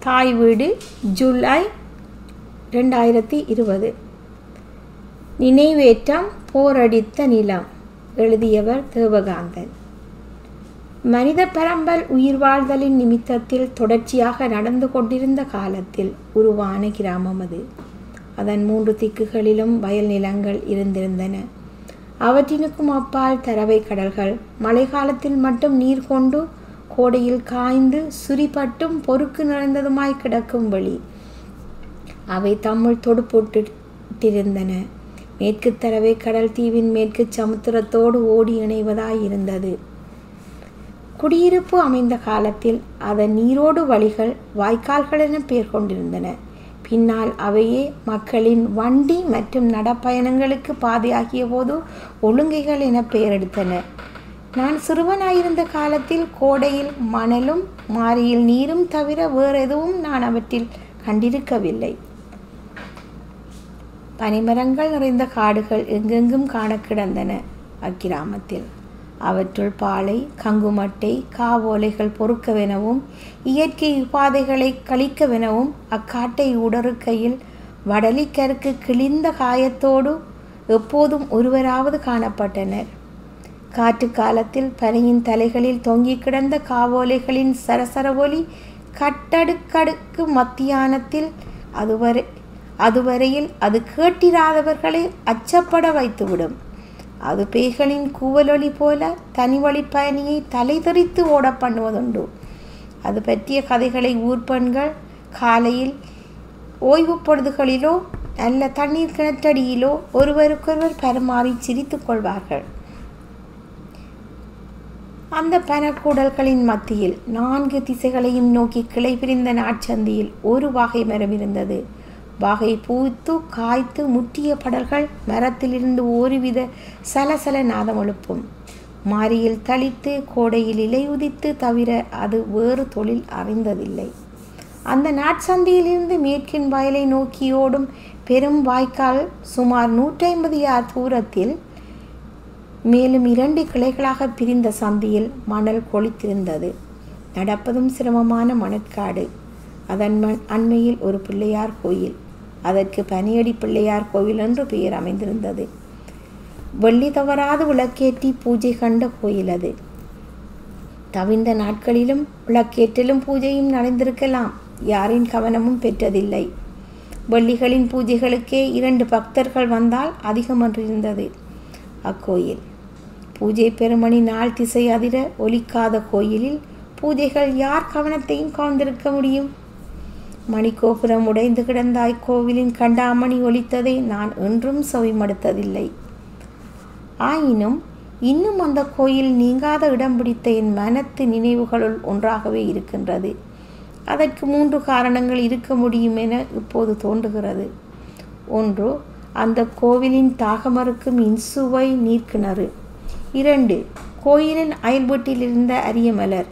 தாய் வீடு ஜூலை ரெண்டாயிரத்தி இருபது. நினைவேற்றம் போரடித்த நிலம் எழுதியவர் தேவகாந்தன். மனித பரம்பல் உயிர் வாழ்தலின் நிமித்தத்தில் தொடர்ச்சியாக நடந்து கொண்டிருந்த காலத்தில் உருவான கிராமம் அது. அதன் மூன்று திக்குகளிலும் வயல் நிலங்கள் இருந்திருந்தன. அவற்றினுக்கும் அப்பால் தரவை கடல்கள் மழை காலத்தில் மட்டும் நீர் கொண்டு கோடையில் காய்ந்து சுரிபட்டும் பொறுக்கு நிறைந்ததுமாய் கிடக்கும் வழி. அவை தம்முள் தொடுப்போட்டிருந்தன மேற்கு தரவை கடல் தீவின் மேற்கு சமுத்திரத்தோடு ஓடி இணைவதாய் இருந்தது. குடியிருப்பு அமைந்த காலத்தில் அதன் நீரோடு வழிகள் வாய்க்கால்கள் என பெயர் கொண்டிருந்தன. பின்னால் அவையே மக்களின் வண்டி மற்றும் நடப்பயணங்களுக்கு பாதையாகிய போது ஒழுங்கைகள் என பெயரெடுத்தன நான் சிறுவனாயிருந்த காலத்தில் கோடையில் மணலும் மாரியில் நீரும் தவிர வேறு எதுவும் நான் அவற்றில் கண்டிருக்கவில்லை. பனிமரங்கள் நிறைந்த காடுகள் எங்கெங்கும் காண கிடந்தன அக்கிராமத்தில். அவற்றுள் பாலை கங்குமட்டை காவோலைகள் பொறுக்கவெனவும் இயற்கை உபாதைகளை கழிக்கவெனவும் அக்காட்டை உடறுக்கையில் வடலிக்கருக்கு கிழிந்த காயத்தோடு எப்போதும் ஒருவராவது காணப்பட்டனர். காற்று காலத்தில் பனியின் தலைகளில் தொங்கி கிடந்த காவோலைகளின் சரசர ஒலி கட்டடுக்கடுக்கு மத்தியானத்தில் அதுவரை அதுவரையில் அது கேட்டிராதவர்களை அச்சப்பட வைத்துவிடும். அது பேய்களின் கூவலொளி போல தனி வழி பயணியை தலைதெறித்து ஓட பண்ணுவதுண்டு. அது பற்றிய கதைகளை ஊர்பெண்கள் காலையில் ஓய்வு பொழுதுகளிலோ நல்ல தண்ணீர் கிணற்றடியிலோ ஒருவருக்கொருவர் பரிமாறி சிரித்துக் கொள்வார்கள். அந்த பனக்கூடல்களின் மத்தியில் நான்கு திசைகளையும் நோக்கி கிளை பிரிந்த நாட்சந்தியில் ஒரு வாகை மரம் இருந்தது வாகை பூத்து காய்த்து முற்றிய படல்கள் மரத்திலிருந்து ஒருவித சலசல நாதம் எழுப்பும். மாரியில் தளித்து கோடையில் இலை உதித்து தவிர அது வேறு தொழில் அறிந்ததில்லை. அந்த நாட்சந்தியிலிருந்து மேற்கின் வயலை நோக்கி ஓடும் பெரும் வாய்க்கால் சுமார் நூற்றி ஐம்பது யார் தூரத்தில் மேலும் இரண்டு கிளைகளாக பிரிந்த சந்தியில் மணல் கொளித்திருந்தது. நடப்பதும் சிரமமான மணற்காடு. அதன் மண் அண்மையில் ஒரு பிள்ளையார் கோயில். அதற்கு பனியடி பிள்ளையார் கோவில் என்று பெயர் அமைந்திருந்தது. வெள்ளி தவறாது விளக்கேற்றி பூஜை கண்ட கோயில் அது. தவிர்ந்த நாட்களிலும் விளக்கேற்றலும் பூஜையும் நடந்திருக்கலாம். யாரின் கவனமும் பெற்றதில்லை. வெள்ளிகளின் பூஜைகளுக்கே இரண்டு பக்தர்கள் வந்தால் அதிகம் அக்கோயில். பூஜை பெருமணி நாள் திசை அதிர ஒலிக்காத கோயிலில் பூஜைகள் யார் கவனத்தையும் கவர்ந்திருக்க முடியும்? மணிக்கோபுரம் உடைந்து கிடந்தாய் கோவிலின் கண்டாமணி ஒலித்ததை நான் என்றும் செவிமடுத்ததில்லை. ஆயினும் இன்னும் அந்த கோயில் நீங்காத இடம் பிடித்த என் மனத்து நினைவுகளுள் ஒன்றாகவே இருக்கின்றது. அதற்கு மூன்று காரணங்கள் இருக்க முடியும் என இப்போது தோன்றுகிறது. ஒன்று அந்த கோவிலின் தாகமறுக்கும் இன்சுவை நீர்க்கிணறு. இரண்டு கோயிலின் அயல்வீட்டில் இருந்த அரிய மலர்.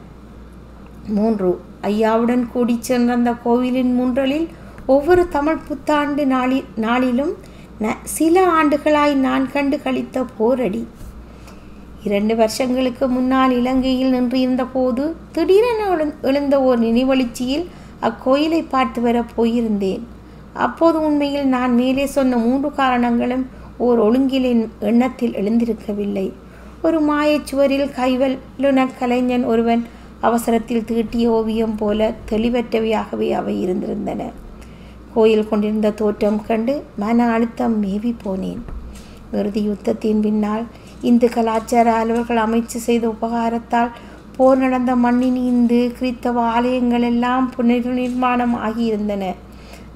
மூன்று ஐயாவுடன் கூடி சென்ற அந்த கோவிலின் முன்றலில் ஒவ்வொரு தமிழ் புத்தாண்டு நாளி நாளிலும் ந சில ஆண்டுகளாய் நான் கண்டு கழித்த போரடி. இரண்டு வருஷங்களுக்கு முன்னால் இலங்கையில் நின்றிருந்த போது திடீரென எழுந்த ஓர் நினைவெழுச்சியில் அக்கோயிலை பார்த்து வர போயிருந்தேன். அப்போது உண்மையில் நான் மேலே சொன்ன மூன்று காரணங்களும் ஓர் ஒழுங்கிலின் எண்ணத்தில் எழுந்திருக்கவில்லை. ஒரு மாயச்சுவரில் கைவல்லுன கலைஞன் ஒருவன் அவசரத்தில் தீட்டிய ஓவியம் போல தெளிவற்றவையாகவே அவை இருந்திருந்தன. கோயில் கொண்டிருந்த தோற்றம் கண்டு மன அழுத்தம் மேவி போனேன். இறுதி யுத்தத்தின் பின்னால் இந்து கலாச்சார அலுவல்கள் அமைச்சு செய்த உபகாரத்தால் போர் நடந்த மண்ணின் இந்து கிறித்தவ ஆலயங்கள் எல்லாம் புனர் நிர்மாணம் ஆகியிருந்தன.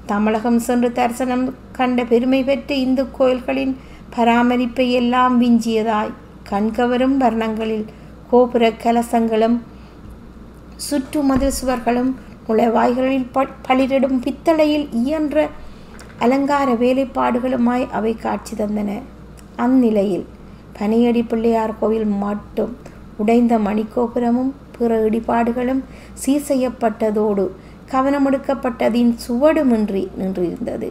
தமிழகம் சென்று தரிசனம் கண்ட பெருமை பெற்ற இந்து கோயில்களின் பராமரிப்பை எல்லாம் விஞ்சியதாய். கண்கவரும் வர்ணங்களில் கோபுர கலசங்களும் சுற்று மதில் சுவர்களும் நுழைவாய்களில் பளிரிடும் பித்தளையில் இயன்ற அலங்கார வேலைப்பாடுகளுமாய் அவை காட்சி தந்தன. அந்நிலையில் பனியடி பிள்ளையார் கோவில் மட்டும் உடைந்த மணிக்கோபுரமும் பிற இடிபாடுகளும் சீர் செய்யப்பட்டதோடு கவனமெடுக்கப்பட்டதின் சுவடுமின்றி நின்றிருந்தது.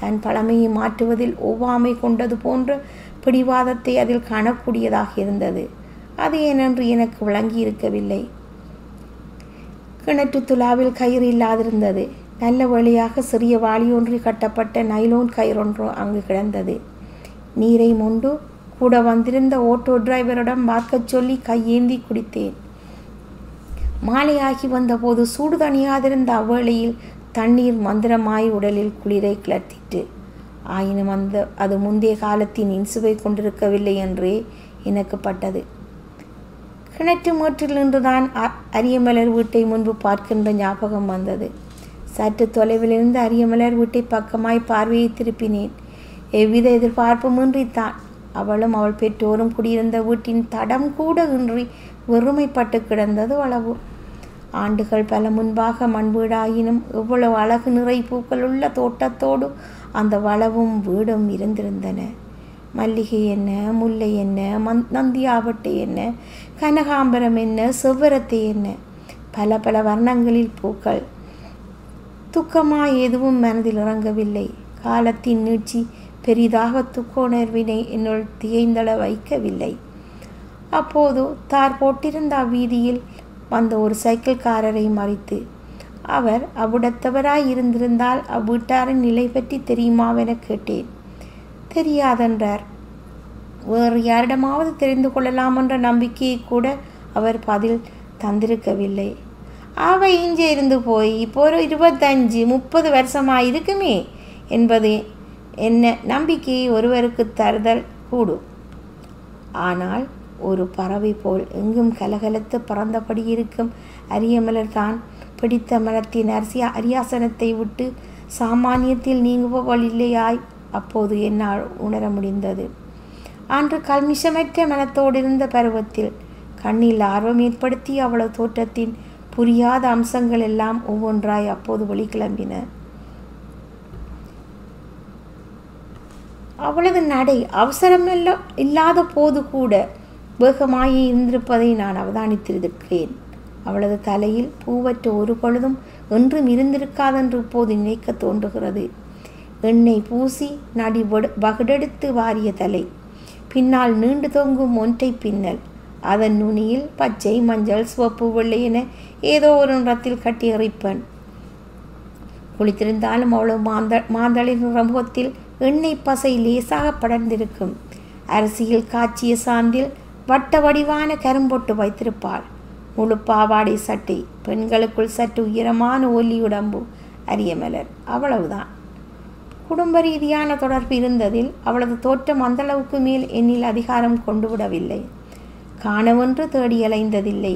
தன் பழமையை மாற்றுவதில் ஒவ்வாமை கொண்டது போன்ற பிடிவாதத்தை அதில் காணக்கூடியதாக இருந்தது. அது ஏனென்று எனக்கு விளங்கி இருக்கவில்லை கிணற்று துலாவில் கயிறு இல்லாதிருந்தது. நல்ல வழியாக சிறிய வாளியொன்று கட்டப்பட்ட நைலோன் கயிறொன்று அங்கு கிடந்தது. நீரை முண்டு கூட வந்திருந்த ஓட்டோ டிரைவரிடம் பார்க்கச் சொல்லி கையேந்தி குடித்தேன். மாலையாகி வந்தபோது சூடு தணியாதிருந்த அவ்வேளையில் தண்ணீர் மந்திரமாய் உடலில் குளிரை கிளர்த்திட்டு ஆயினும் அந்த அது முந்தைய காலத்தின் இன்சுவை கொண்டிருக்கவில்லை என்றே எனக்கு பட்டது கிணற்று மேற்றில் நின்றுதான் அரியமலர் வீட்டை முன்பு பார்க்கின்ற ஞாபகம் வந்தது. சற்று தொலைவிலிருந்து அரியமலர் வீட்டை பக்கமாய் பார்வையை திருப்பினேன். எவ்வித எதிர்பார்ப்புமின்றித்தான் அவளும் அவள் பெற்றோரும் குடியிருந்த வீட்டின் தடம் கூட இன்றி வெறுமைப்பட்டு கிடந்தது அளவு. ஆண்டுகள் பல முன்பாக மண் வீடாயினும் எவ்வளவு அழகு நிறை பூக்கள் உள்ள தோட்டத்தோடு அந்த வளவும் வீடும் இருந்திருந்தன. மல்லிகை என்ன முல்லை என்ன மந் நந்தியாவட்டை என்ன கனகாம்பரம் என்ன செவ்வரத்தை என்ன பல பல வர்ணங்களில் பூக்கள். துக்கமாக எதுவும் மனதில் இறங்கவில்லை. காலத்தின் நீட்சி பெரிதாக துக்க உணர்வினை என்னுள் திகைந்தள வைக்கவில்லை. அப்போது தார் போட்டிருந்த அவ்வீதியில் வந்த ஒரு சைக்கிள்காரரை மறித்து அவர் அவ்விடத்தவராய் இருந்திருந்தால் அவ்வீட்டாரின் நிலை பற்றி தெரியுமாவென கேட்டேன். தெரியாதென்றார். வேறு யாரிடமாவது தெரிந்து கொள்ளலாம் என்ற நம்பிக்கையை கூட அவர் பதில் தந்திருக்கவில்லை. அவ இங்கே இருந்து போய் இப்போ ஒரு இருபத்தஞ்சு முப்பது வருஷமாக இருக்குமே என்பது என்ன நம்பிக்கையை ஒருவருக்கு தருதல் கூடும். ஆனால் ஒரு பறவை போல் எங்கும் கலகலத்து பறந்தபடி இருக்கும் அரியமலர் தான் பிடித்த மனத்தின் அரிசிய அரியாசனத்தை விட்டு சாமானியத்தில் நீங்குபவள் இல்லையாய் அப்போது என்னால் உணர முடிந்தது. அன்று கல்மிஷமற்ற மனத்தோடு இருந்த பருவத்தில் கண்ணில் ஆர்வம் ஏற்படுத்தி அவளது தோற்றத்தின் புரியாத அம்சங்கள் எல்லாம் ஒவ்வொன்றாய் அப்போது வெளிக்கிளம்பின அவளது நடை அவசரமில்ல இல்லாத போது கூட வேகமாகி இருந்திருப்பதை நான் அவதானித்திருக்கிறேன். அவளது தலையில் பூவற்ற ஒரு பொழுதும் என்றும் இருந்திருக்காதென்று இப்போது நினைக்க தோன்றுகிறது. எண்ணெய் பூசி நடி வகுடெடுத்து வாரிய தலை. பின்னால் நீண்டு தொங்கும் ஒன்றை பின்னல். அதன் நுனியில் பச்சை மஞ்சள் சிவப்பு வெள்ளை என ஏதோ ஒரு நிறத்தில் கட்டி எறிப்பன். குளித்திருந்தாலும் அவ்வளவு மாந்த மாந்தளின் முகத்தில் எண்ணெய் பசை லேசாக படர்ந்திருக்கும். அரிசியில் காய்ச்சிய சாந்தில் வட்ட வடிவான கரும்பொட்டு வைத்திருப்பாள். முழு பாவாடை சட்டை பெண்களுக்குள் சற்று உயரமான ஒல்லி உடம்பு அரியமலர் அவ்வளவுதான். குடும்ப ரீதியான தொடர்பு இருந்ததில் அவளது தோற்றம் அந்தளவுக்கு மேல் என்னில் அதிகாரம் கொண்டு விடவில்லை காணவென்று தேடி அலைந்ததில்லை.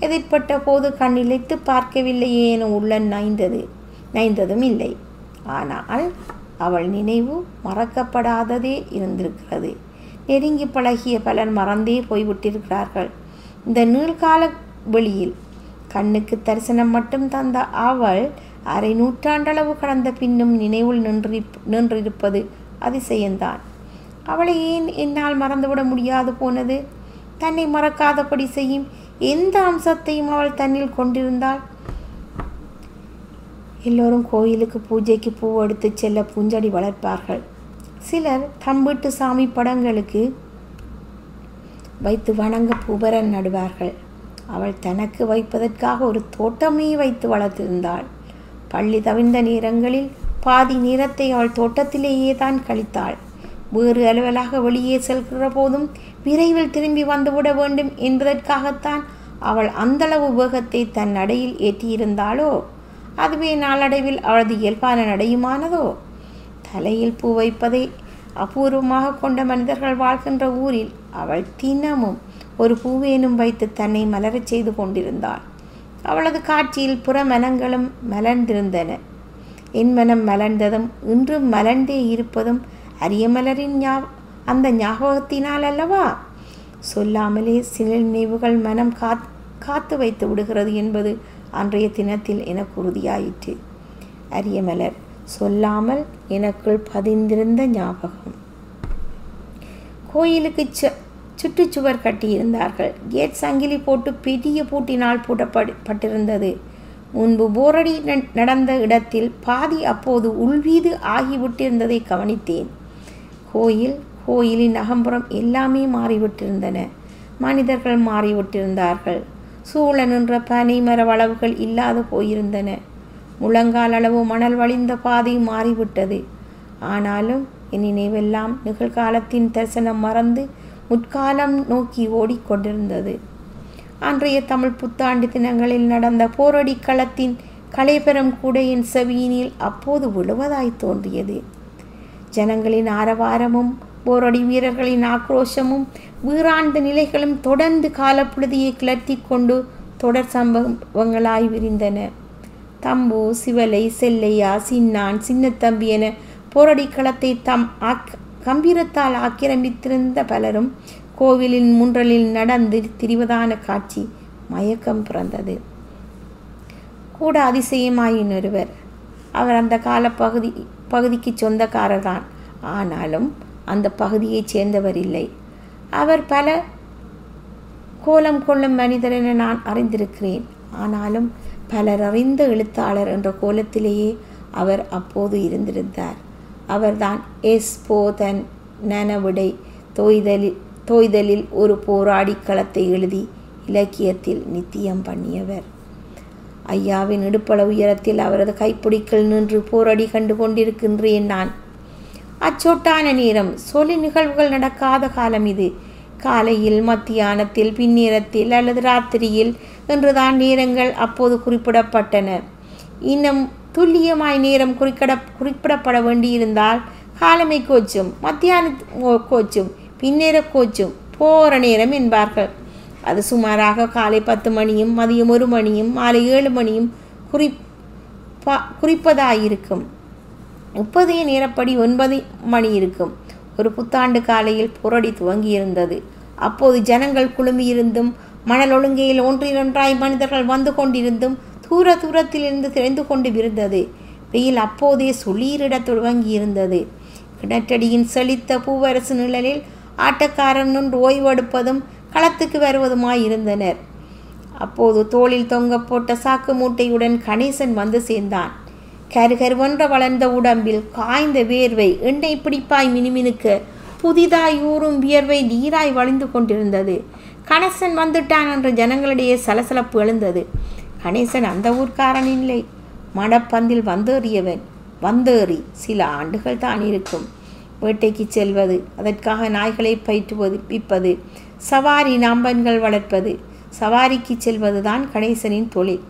எதிர்ப்பட்ட போது கண்ணிழைத்து பார்க்கவில்லையே என உள்ள நைந்தது. நைந்ததும் இல்லை. ஆனால் அவள் நினைவு மறக்கப்படாததே இருந்திருக்கிறது. நெருங்கி பழகிய பலர் மறந்தே போய்விட்டிருக்கிறார்கள். இந்த நீள்கால வெளியில். கண்ணுக்கு தரிசனம் மட்டும் தந்த அவள் அரை நூற்றாண்டளவு கடந்த பின்னும் நினைவில் நின்றி நின்றிருப்பது அதிசயந்தான் அவளை ஏன் என்னால் மறந்துவிட முடியாது போனது? தன்னை மறக்காதபடி செய்யும் எந்த அம்சத்தையும் அவள் தன்னில் கொண்டிருந்தாள்? எல்லோரும் கோயிலுக்கு பூஜைக்கு பூ எடுத்து செல்ல பூஞ்செடி வளர்ப்பார்கள். சிலர் தம்பிட்டு சாமி படங்களுக்கு வைத்து வணங்க பூபரன் நடுவார்கள். அவள் தனக்கு வைப்பதற்காக ஒரு தோட்டமே வைத்து வளர்த்திருந்தாள். பள்ளி தவிர்ந்த நேரங்களில் பாதி நேரத்தை அவள் தோட்டத்திலேயே தான் கழித்தாள். வேறு அலுவலாக வெளியே செல்கிற போதும் விரைவில் திரும்பி வந்துவிட வேண்டும் என்பதற்காகத்தான் அவள் அந்தளவு வேகத்தை தன் நடையில் ஏற்றியிருந்தாளோ? அதுவே நாளடைவில் அவளது இயல்பான நடையுமானதோ? தலையில் பூ வைப்பதை அபூர்வமாக கொண்ட மனிதர்கள் வாழ்கின்ற ஊரில் அவள் தினமும் ஒரு பூவேனும் வைத்து தன்னை மலரச் செய்து கொண்டிருந்தாள் அவளது காட்சியில் புற மனங்களும் மலர்ந்திருந்தன. என் மனம் மலர்ந்ததும் இன்றும் மலர்ந்தே இருப்பதும் அரியமலரின் ஞா அந்த ஞாபகத்தினால் அல்லவா? சொல்லாமலே சில நினைவுகள் மனம் காத் காத்து வைத்து விடுகிறது என்பது அன்றைய தினத்தில் எனக்கு உறுதியாயிற்று. அரியமலர் சொல்லாமல் எனக்குள் பதிந்திருந்த ஞாபகம். கோயிலுக்கு சு சுற்றுச்சுவர் கட்டியிருந்தார்கள். கேட் சங்கிலி போட்டு பெரிய பூட்டினால் பூட்டப்பட்டிருந்தது முன்பு போரடி நடந்த இடத்தில் பாதி அப்போது உள்வீது ஆகிவிட்டிருந்ததை கவனித்தேன். கோயில் கோயிலின் அகம்புறம் எல்லாமே மாறிவிட்டிருந்தன. மனிதர்கள் மாறிவிட்டிருந்தார்கள். சூழ நின்ற பனை மர வளவுகள் இல்லாது போயிருந்தன. முழங்கால் அளவு மணல் வழிந்த பாதை மாறிவிட்டது. ஆனாலும் என் நினைவெல்லாம் நிகழ்காலத்தின் தரிசனம் மறந்து முற்காலம் நோக்கி ஓடிக்கொண்டிருந்தது. அன்றைய தமிழ் புத்தாண்டு தினங்களில் நடந்த போரடி களத்தின் கலைபெறும் கூடையின் செவியினில் அப்போது விழுவதாய் தோன்றியது. ஜனங்களின் ஆரவாரமும் போரடி வீரர்களின் ஆக்ரோஷமும் வீராண்ட நிலைகளும் தொடர்ந்து காலப்புழுதியை கிளர்த்தி கொண்டு தொடர் சம்பவங்களாய் விரிந்தன. தம்பு சிவலை செல்லையா சின்னான் சின்னத்தம்பி என போரடி களத்தை தம் ஆக் கம்பீரத்தால் ஆக்கிரமித்திருந்த பலரும் கோவிலின் முன்றலில் நடந்து திரிவதான காட்சி மயக்கம் பிறந்தது. கூட அதிசயமாயின் ஒருவர். அவர் அந்த கால பகுதி பகுதிக்கு சொந்தக்காரர் தான் ஆனாலும் அந்த பகுதியைச் சேர்ந்தவர் இல்லை அவர் பல கோலம் கொள்ளும் மனிதர் என நான் அறிந்திருக்கிறேன். ஆனாலும் பலர் அறிந்த எழுத்தாளர் என்ற கோலத்திலேயே அவர் அப்போது இருந்திருந்தார். அவர்தான் எஸ் போதன் நனவிடை தோய்தலில் தோய்தலில் ஒரு போராடி களத்தை எழுதி இலக்கியத்தில் நித்தியம் பண்ணியவர். ஐயாவின் இடுப்பள உயரத்தில் அவரது கைப்பிடிக்கில் நின்று போராடி கண்டு கொண்டிருக்கின்றேன் நான். அச்சொட்டான நேரம் சொல்லி நிகழ்வுகள் நடக்காத காலம் இது. காலையில் மத்தியானத்தில் பின்னேரத்தில் அல்லது ராத்திரியில் என்றுதான் நேரங்கள் அப்போது குறிப்பிடப்பட்டன. இன்னும் துல்லியமாய் நேரம் குறிக்கட குறிப்பிடப்பட வேண்டியிருந்தால் காலமை கோச்சும் மத்தியான கோச்சும் பின்னேற கோச்சும் போகிற நேரம் என்பார்கள். அது சுமாராக காலை பத்து மணியும் மதியம் ஒரு மணியும் மாலை ஏழு மணியும் குறிப்பா குறிப்பதாயிருக்கும். முப்பதைய நேரப்படி ஒன்பது மணி இருக்கும். ஒரு புத்தாண்டு காலையில் புரடி துவங்கியிருந்தது. அப்போது ஜனங்கள் குழுமியிருந்தும் மணல் ஒழுங்கையில் ஒன்றிரொன்றாய் மனிதர்கள் வந்து கொண்டிருந்தும் தூர தூரத்திலிருந்து தெரிந்து கொண்டு விருந்தது. வெயில் அப்போதே சுளீரிடத் துவங்கியிருந்தது. கிணற்றடியின் செழித்த பூவரசு நிழலில் ஆட்டக்காரனும் ஓய்வெடுப்பதும் களத்துக்கு வருவதுமாய் இருந்தனர் அப்போது தோளில் தொங்க போட்ட சாக்கு மூட்டையுடன் கணேசன் வந்து சேர்ந்தான். கருகருவென்ற வளர்ந்த உடம்பில் காய்ந்த வேர்வை எண்ணெய் பிடிப்பாய் மினுமினுக்க புதிதாய் ஊறும் வியர்வை நீராய் வழிந்து கொண்டிருந்தது. கணேசன் வந்துட்டான் என்று ஜனங்களிடையே சலசலப்பு எழுந்தது. கணேசன் அந்த ஊர்க்காரன் இல்லை. மடப்பந்தில் வந்தேறியவன். வந்தேறி சில ஆண்டுகள் தான் இருக்கும். வேட்டைக்கு செல்வது அதற்காக நாய்களை பயிற்றுவது விற்பது சவாரி நாம்பன்கள் வளர்ப்பது சவாரிக்கு செல்வது தான் கணேசனின் தொழில்.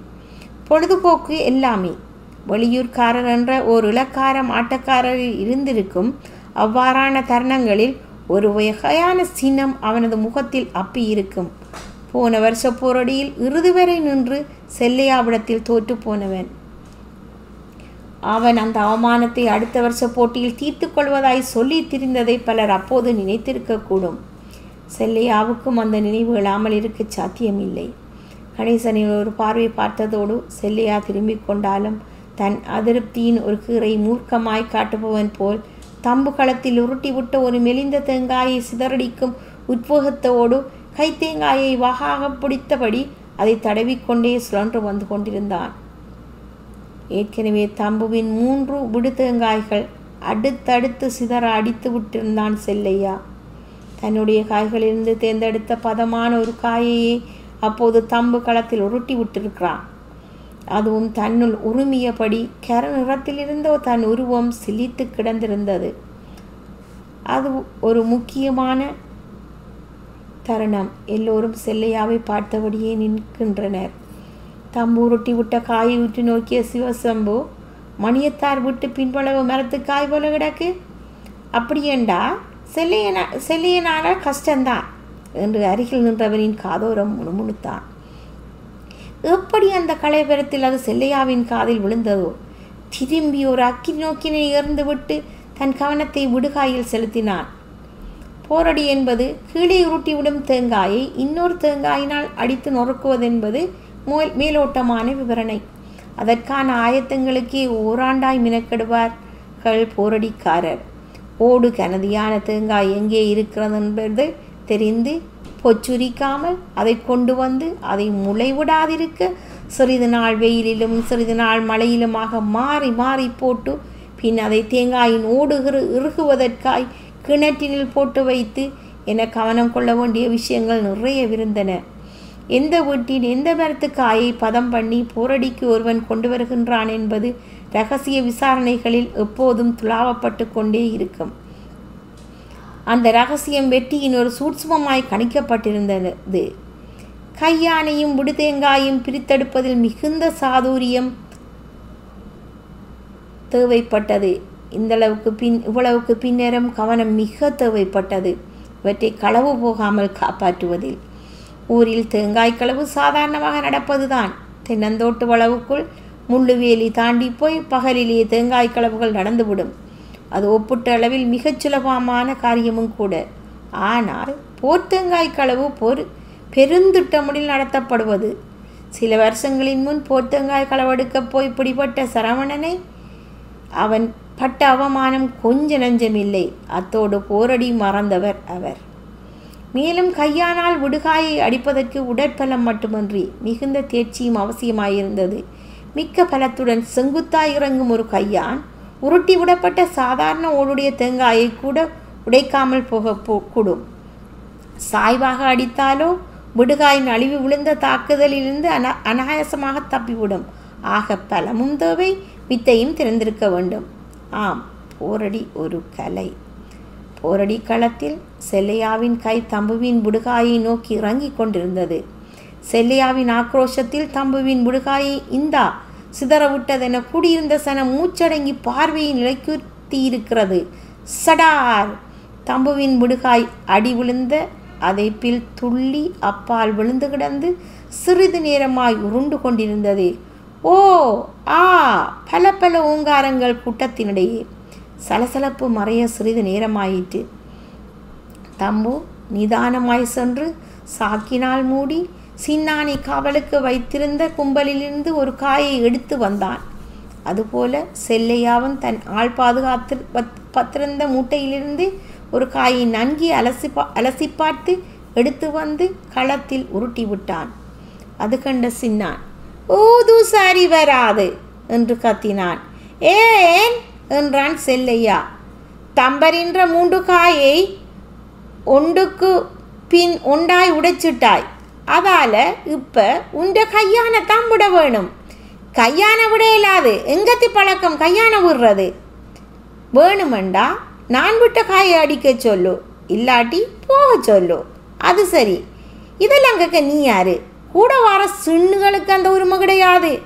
பொழுதுபோக்கு எல்லாமே வெளியூர்காரர் என்ற ஒரு இலக்காரம் ஆட்டக்காரரில் இருந்திருக்கும் அவ்வாறான தருணங்களில் ஒரு வகையான சின்னம் அவனது முகத்தில் அப்பி இருக்கும் போன வருஷ போரடியில் இறுதி வரை நின்று செல்லையாவிடத்தில் தோற்று போனவன். அவன் அந்த அவமானத்தை அடுத்த வருஷ போட்டியில் தீர்த்து கொள்வதாய் சொல்லி திரிந்ததை பலர் அப்போது நினைத்திருக்கக்கூடும். செல்லையாவுக்கும் அந்த நினைவு இல்லாமல் இருக்க சாத்தியமில்லை. கணேசனின் ஒரு பார்வை பார்த்ததோடு செல்லையா திரும்பிக் கொண்டாலும் தன் அதிருப்தியின் ஒரு கீரை மூர்க்கமாய் காட்டுபவன் போல் தம்பு களத்தில் உருட்டி விட்ட ஒரு மெலிந்த தேங்காயை சிதறடிக்கும் உத்வேகத்தோடு கைத்தேங்காயை வாகாக பிடித்தபடி அதை தடவிக்கொண்டே சுழன்று வந்து கொண்டிருந்தான். ஏற்கனவே தம்புவின் மூன்று விடுதேங்காய்கள் அடுத்தடுத்து சிதற அடித்து விட்டிருந்தான் செல்லையா. தன்னுடைய காய்களிலிருந்து தேர்ந்தெடுத்த பதமான ஒரு காயையே அப்போது தம்பு களத்தில் உருட்டி விட்டிருக்கிறான். அதுவும் தன்னுள் உருமியபடி கர நிறத்திலிருந்த தன் உருவம் சிலித்து கிடந்திருந்தது. அது ஒரு முக்கியமான தருணம். எல்லோரும் செல்லையாவை பார்த்தபடியே நிற்கின்றனர். தம்பூரொட்டி உருட்டி விட்ட காயை விட்டு நோக்கிய சிவசம்பு மணியத்தார் விட்டு பின்பளவு மரத்து காய் போல கிடக்கு. அப்படியேண்டா செல்லையனா செல்லையனால கஷ்டந்தான் என்று அருகில் நின்றவனின் காதோரம் முணுமுணுத்தான். எப்படி அந்த கலைபெறத்தில் அது செல்லையாவின் காதில் விழுந்ததோ? திரும்பி ஒரு அக்கி நோக்கினை எறிந்து விட்டு தன் கவனத்தை விடுகாயில் செலுத்தினான். போரடி என்பது கீழே உருட்டிவிடும் தேங்காயை இன்னொரு தேங்காயினால் அடித்து நொறுக்குவதென்பது மேல் மேலோட்டமான விவரணை. அதற்கான ஆயத்தங்களுக்கே ஓராண்டாய் மினக்கெடுவார்கள் போரடிக்காரர். ஓடு கனதியான தேங்காய் எங்கே இருக்கிறது என்பது தெரிந்து பொச்சுரிக்காமல் அதை கொண்டு வந்து அதை முளைவிடாதிருக்க சிறிது நாள் வெயிலிலும் சிறிது நாள் மழையிலுமாக மாறி மாறி போட்டு பின் அதை தேங்காயின் ஓடுகிற இறுகுவதற்காய் கிணற்றினில் போட்டு வைத்து என கவனம் கொள்ள வேண்டிய விஷயங்கள் நிறைய விருந்தன எந்த வீட்டின் எந்த மரத்து காயை பதம் பண்ணி போரடிக்கு ஒருவன் கொண்டு வருகின்றான் என்பது ரகசிய விசாரணைகளில் எப்போதும் துளாவப்பட்டு கொண்டே இருக்கும். அந்த ரகசியம் வெற்றியின் ஒரு சூட்சுமமாய் கணிக்கப்பட்டிருந்தது. கையானையும் விடுதேங்காயும் பிரித்தெடுப்பதில் மிகுந்த சாதுரியம் தேவைப்பட்டது. இந்தளவுக்கு பின் இவ்வளவுக்கு பின்னரும் கவனம் மிக தேவைப்பட்டது. இவற்றை களவு போகாமல் காப்பாற்றுவதில். ஊரில் தேங்காய் களவு சாதாரணமாக நடப்பதுதான். தென்னந்தோட்டு வளவுக்குள் முள்ளுவேலி தாண்டி போய் பகலிலேயே தேங்காய் களவுகள் நடந்துவிடும். அது ஒப்பிட்ட அளவில் மிகச் சுலபமான காரியமும் கூட. ஆனால் போர்த்தேங்காய் களவு பொரு பெருந்திட்டமுடில் நடத்தப்படுவது. சில வருஷங்களின் முன் போர்த்தேங்காய் களவெடுக்கப் போய் பிடிபட்ட சரவணனை அவன் பட்ட அவமானம் கொஞ்ச நஞ்சமில்லை. அத்தோடு போரடி மறந்தவர் அவர். மேலும் கையானால் விடுகாயை அடிப்பதற்கு உடற்பலம் மட்டுமன்றி மிகுந்த தேர்ச்சியும் அவசியமாயிருந்தது. மிக்க பலத்துடன் செங்குத்தாய் இறங்கும் ஒரு கையான் உருட்டி விடப்பட்ட சாதாரண ஓடுடைய தேங்காயை கூட உடைக்காமல் போக போ- கூடும். சாய்வாக அடித்தாலோ விடுகாயின் அழிவு விழுந்த தாக்குதலிலிருந்து அன அனாயாசமாக தப்பிவிடும். ஆக பலமும் தேவை வித்தையும் திறந்திருக்க வேண்டும். ஆம் போரடி ஒரு கலை. போரடி களத்தில் செல்லையாவின் கை தம்புவின் புடுகாயை நோக்கி இறங்கிக் கொண்டிருந்தது. செல்லையாவின் ஆக்ரோஷத்தில் தம்புவின் புடுகாயை இந்தா சிதறவிட்டதென கூடியிருந்த சனம் மூச்சடங்கி பார்வையை நிலைக்குத்தியிருக்கிறது. சடார்! தம்புவின் புடுகாய் அடி விழுந்த அதைப்பில் துள்ளி அப்பால் விழுந்து கிடந்து சிறிது நேரமாய் உருண்டு கொண்டிருந்தது. ஓ ஆ பல பல ஓங்காரங்கள் கூட்டத்தினிடையே சலசலப்பு மறைய சிறிது நேரமாயிற்று. தம்பு நிதானமாய் சென்று சாக்கினால் மூடி சின்னானை காவலுக்கு வைத்திருந்த கும்பலிலிருந்து ஒரு காயை எடுத்து வந்தான். அதுபோல செல்லையாவும் தன் ஆள் பாதுகாத்து பத்- பத்திருந்த மூட்டையிலிருந்து ஒரு காயை நன்கி அலசி பா அலசி பார்த்து எடுத்து வந்து களத்தில் உருட்டி விட்டான். அது கண்ட சின்னான் ஊது சரி வராது என்று கத்தினான். ஏன்? என்றான் செல்லையா. தம்பரின்ற மூன்று காயை ஒன்றுக்கு பின் உண்டாய் உடைச்சிட்டாய். அதால் இப்போ உண்ட கையான தான் விட வேணும். கையான விட இல்லாது எங்கத்தி பழக்கம் கையான விடுறது? வேணுமெண்டா நான் விட்ட காயை அடிக்க சொல்லு. இல்லாட்டி போக சொல்லு. அது சரி. இதெல்லாம் கேட்க நீ யாரு? கூட வர சுண்ணுகளுக்கு அந்த உரிமை கிடையாது.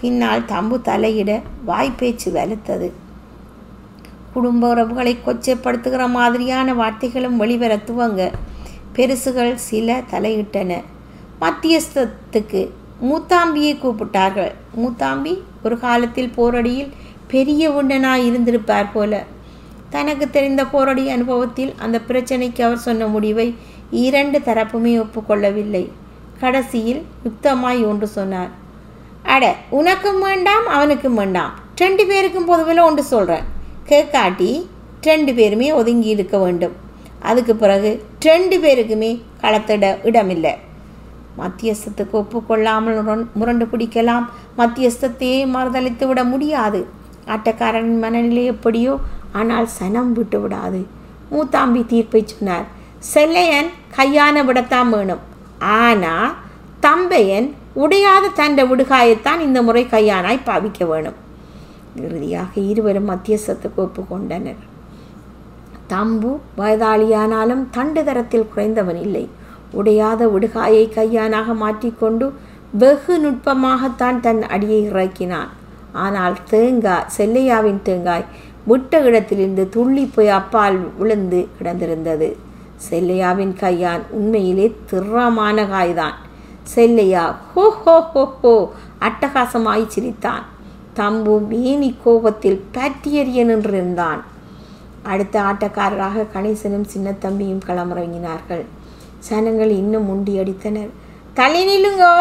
பின்னால் தம்பு தலையிட வாய்ப்பேச்சு வலுத்தது. குடும்ப உறவுகளை கொச்சைப்படுத்துகிற மாதிரியான வார்த்தைகளும் வெளிவர துவங்க பெருசுகள் சில தலையிட்டன. மத்தியஸ்தத்துக்கு மூத்தாம்பியை கூப்பிட்டார்கள். மூத்தாம்பி ஒரு காலத்தில் போரடியில் பெரிய உண்டனாக இருந்திருப்பார் போல. தனக்கு தெரிந்த போரடி அனுபவத்தில் அந்த பிரச்சனைக்கு அவர் சொன்ன முடிவை இரண்டு தரப்புமே ஒப்புக்கொள்ளவில்லை. கடைசியில் யுக்தமாய் ஒன்று சொன்னார். அட உனக்கும் வேண்டாம் அவனுக்கும் வேண்டாம். ரெண்டு பேருக்கும் பொதுவில் ஒன்று சொல்கிறேன் கேட்காட்டி ரெண்டு பேருமே ஒதுங்கி இருக்க வேண்டும். அதுக்கு பிறகு ரெண்டு பேருக்குமே களத்திட இடமில்லை. மத்தியஸ்தத்துக்கு ஒப்புக்கொள்ளாமல் முரண்- முரண்டு பிடிக்கலாம். மத்தியஸ்தத்தையே மறுதளித்து விட முடியாது. ஆட்டக்காரன் மனநிலை எப்படியோ ஆனால் சனம் விட்டு விடாது. மூத்தாம்பி தீர்ப்பை சொன்னார். செல்லையன் கையான விடத்தான் வேணும். ஆனால் தம்பையன் உடையாத தண்ட விடுகாயத்தான் இந்த முறை கையானாய் பாவிக்க வேணும். இறுதியாக இருவரும் மத்தியஸ்தத்துக்கு ஒப்புக்கொண்டனர். தம்பு வயதாளியானாலும் தண்டு தரத்தில் குறைந்தவன் இல்லை. உடையாத விடுகாயை கையானாக மாற்றிக்கொண்டு வெகு நுட்பமாகத்தான் தன் அடியை இறக்கினான். ஆனால் தேங்காய் செல்லையாவின் தேங்காய் விட்ட இடத்திலிருந்து துள்ளி போய் அப்பால் விழுந்து கிடந்திருந்தது. செல்லையாவின் கையான் உண்மையிலே திறமான காய்தான். செல்லையா ஹோ ஹோ ஹோ ஹோ அட்டகாசமாய் சிரித்தான். தம்பு மீனி கோபத்தில் பற்றியறிய நின்றிருந்தான் அடுத்த ஆட்டக்காரராக கணேசனும் சின்னத்தம்பியும் களமிறங்கினார்கள். சனங்கள் இன்னும் முண்டி அடித்தனர். தள்ளி நில்லுங்கோ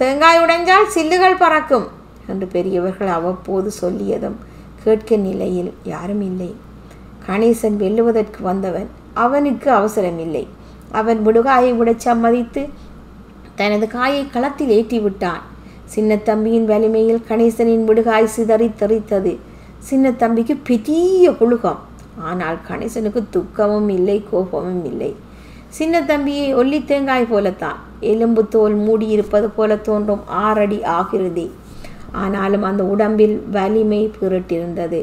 தேங்காய் உடைஞ்சால் சில்லுகள் பறக்கும் என்று பெரியவர்கள் அவ்வப்போது சொல்லியதும் கேட்க நிலையில் யாரும் இல்லை. கணேசன் வெல்லுவதற்கு வந்தவன் அவனுக்கு அவசரமில்லை. அவன் விடுகாயை உடச் சம்மதித்து தனது காயை களத்தில் ஏற்றி விட்டான் சின்னத்தம்பியின் வலிமையில் கணேசனின் விடுகாய் சிதறி தெறித்தது. சின்னத்தம்பிக்கு பெரிய புழுகம் ஆனால் கணேசனுக்கு துக்கமும் இல்லை கோபமும் இல்லை. சின்னத்தம்பியை ஒல்லி தேங்காய் போலத்தான். எலும்பு தோல் மூடியிருப்பது போல தோன்றும் ஆறடி ஆகிறது ஆனாலும் அந்த உடம்பில் வலிமை பிறட்டிருந்தது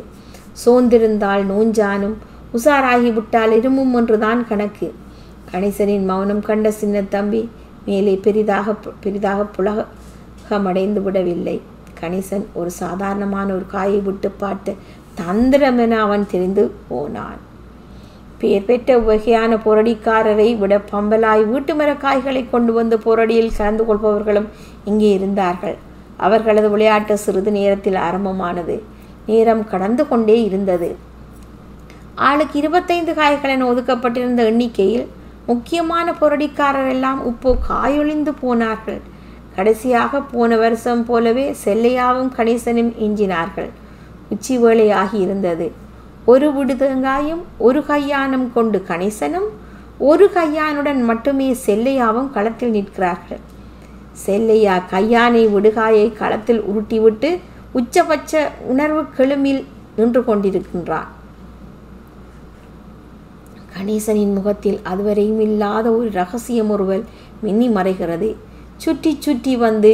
சோர்ந்திருந்தால் நோஞ்சானும் உசாராகிவிட்டால் இருமும் ஒன்றுதான் கணக்கு. கணேசனின் மௌனம் கண்ட சின்ன தம்பி மேலே பெரிதாக பெரிதாக புலகமடைந்து விடவில்லை. கணேசன் ஒரு சாதாரணமான ஒரு காயை விட்டு பார்த்து தந்திரமென அவன் தெரிந்து போனான். பேர் பெற்ற வகையான போரடிக்காரரை விட பம்பலாய் வீட்டு மர கொண்டு வந்து போரடியில் கலந்து கொள்பவர்களும் இங்கே இருந்தார்கள். அவர்களது விளையாட்டு சிறிது நேரத்தில் ஆரம்பமானது. நேரம் கடந்து கொண்டே இருந்தது. ஆளுக்கு இருபத்தைந்து காய்கள் என ஒதுக்கப்பட்டிருந்த எண்ணிக்கையில் முக்கியமான புரடிக்காரர் எல்லாம் இப்போ காயொழிந்து போனார்கள். கடைசியாக போன வருஷம் போலவே செல்லையாவும் கணேசனும் எஞ்சினார்கள். உச்சி வேளையாகி இருந்தது. ஒரு விடுதங்காயும் ஒரு கையானம் கொண்டு கணேசனும் ஒரு கையானுடன் மட்டுமே செல்லையாவும் களத்தில் நிற்கிறார்கள். செல்லையா கையானை விடுகாயை களத்தில் உருட்டிவிட்டு உச்சபட்ச உணர்வு கெளுமில் நின்று கொண்டிருக்கின்றான். கணேசனின் முகத்தில் அதுவரையும் இல்லாத ஒரு ரகசியம் ஒருவல் மின்னி மறைகிறது. சுற்றி சுற்றி வந்து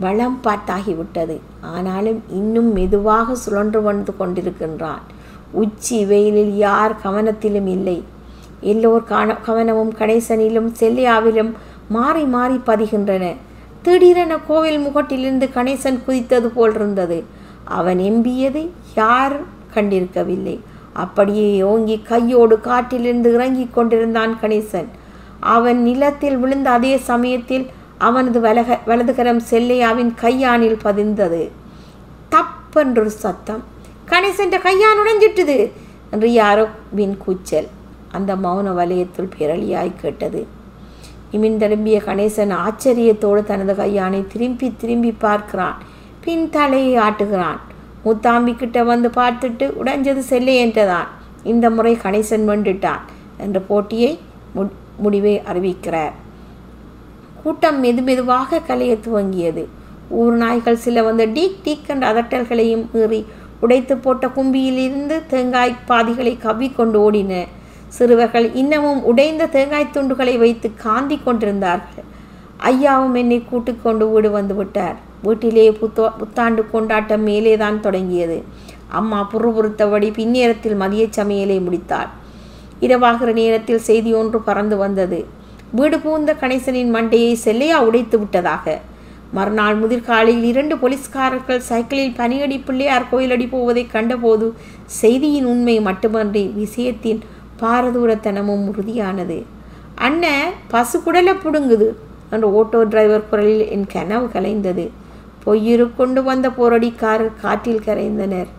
வளம் பார்த்தாகிவிட்டது ஆனாலும் இன்னும் மெதுவாக சுழன்று வந்து கொண்டிருக்கின்றான். உச்சி வெயிலில் யார் கவனத்திலும் இல்லை. எல்லோர் காண கவனமும் கணேசனிலும் செல்லியாவிலும் மாறி மாறி பதிகின்றன. திடீரென கோவில் முகட்டிலிருந்து கணேசன் குதித்தது போல் இருந்தது. அவன் எம்பியதை யார் கண்டிருக்கவில்லை. அப்படியே ஓங்கி கையோடு காட்டிலிருந்து இறங்கிக் கொண்டிருந்தான் கணேசன். அவன் நிலத்தில் விழுந்த அதே சமயத்தில் அவனது வலக வலதுகரம் செல்லையாவின் கையானில் பதிந்தது. தப்பென்றொரு சத்தம். கணேசன் கையான் உடைஞ்சிட்டுது என்று யாரோ வின் கூச்சல். அந்த மௌன வலயத்தில் பிறலியாய் கேட்டது. இமிந்தெலும்பிய கணேசன் ஆச்சரியத்தோடு தனது கையானை திரும்பி திரும்பி பார்க்கிறான். பின் தலையை ஆட்டுகிறான். மூத்தாம்பிக்கிட்ட வந்து பார்த்துட்டு உடைஞ்சது செல்லை என்றதான் இந்த முறை கணேசன் வெண்டுட்டான் என்ற போட்டியை முடிவை அறிவிக்கிறார். கூட்டம் மெது மெதுவாக கலைய துவங்கியது. ஊர் நாய்கள் சில வந்து டீக் டீக் என்ற அதட்டல்களையும் மீறி உடைத்து போட்ட கும்பியிலிருந்து தேங்காய் பாதிகளை கவ்விக்கொண்டு ஓடின சிறுவர்கள் இன்னமும் உடைந்த தேங்காய் துண்டுகளை வைத்து காந்தி கொண்டிருந்தார்கள். ஐயாவும் என்னை கூட்டிக்கொண்டு வீடு வந்து விட்டார். வீட்டிலே புத்தோ புத்தாண்டு கொண்டாட்டம் மேலேதான் தொடங்கியது. அம்மா புறுபுறுத்தபடி பின்னேரத்தில் மதிய சமையலை முடித்தாள். இரவாகிற நேரத்தில் செய்தி ஒன்று பறந்து வந்தது. வீடு பூந்த கணேசனின் மண்டையை செல்லையா உடைத்து விட்டதாக. மறுநாள் முதிர்காலையில் இரண்டு போலீஸ்காரர்கள் சைக்கிளில் பனியடி பிள்ளையார் கோயிலடி போவதை கண்டபோது செய்தியின் உண்மை மட்டுமன்றி விஷயத்தின் பாரதூரத்தனமும் உறுதியானது. அண்ணன் பசு குடலை புடுங்குது என்ற ஓட்டோ டிரைவர் குரலில் என் கனவு கலைந்தது. பொய்யிரு கொண்டு வந்த போரடிக்காரர் காற்றில் கரைந்தனர்.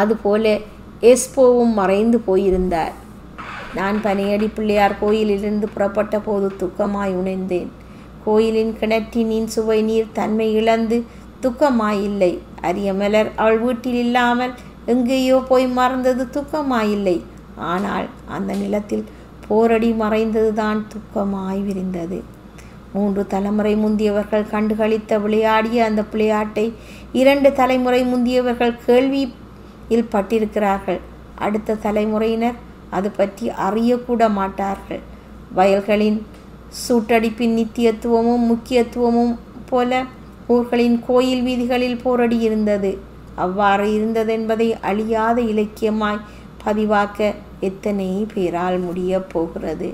அதுபோல எஸ்போவும் மறைந்து போயிருந்தார். நான் பனியடி பிள்ளையார் கோயிலிலிருந்து புறப்பட்ட போது துக்கமாய் உணர்ந்தேன். கோயிலின் கிணற்றினின் சுவை நீர் தன்மை இழந்து துக்கமாயில்லை. அரியமலர் அவள் வீட்டில் இல்லாமல் எங்கேயோ போய் மறந்தது துக்கமாயில்லை. ஆனால் அந்த நிலத்தில் போரடி மறைந்ததுதான் துக்கமாய் விரிந்தது. மூன்று தலைமுறை முந்தியவர்கள் கண்டுகளித்த விளையாடிய அந்த விளையாட்டை இரண்டு தலைமுறை முந்தியவர்கள் கேள்வியில் பட்டிருக்கிறார்கள். அடுத்த தலைமுறையினர் அது பற்றி அறியக்கூட மாட்டார்கள். வயல்களின் சூட்டடிப்பின் நித்தியத்துவமும் முக்கியத்துவமும் போல ஊர்களின் கோயில் வீதிகளில் போரடி இருந்தது. அவ்வாறு இருந்ததென்பதை அழியாத இலக்கியமாய் பதிவாக்க எத்தனை பேரால் முடியப் போகிறது?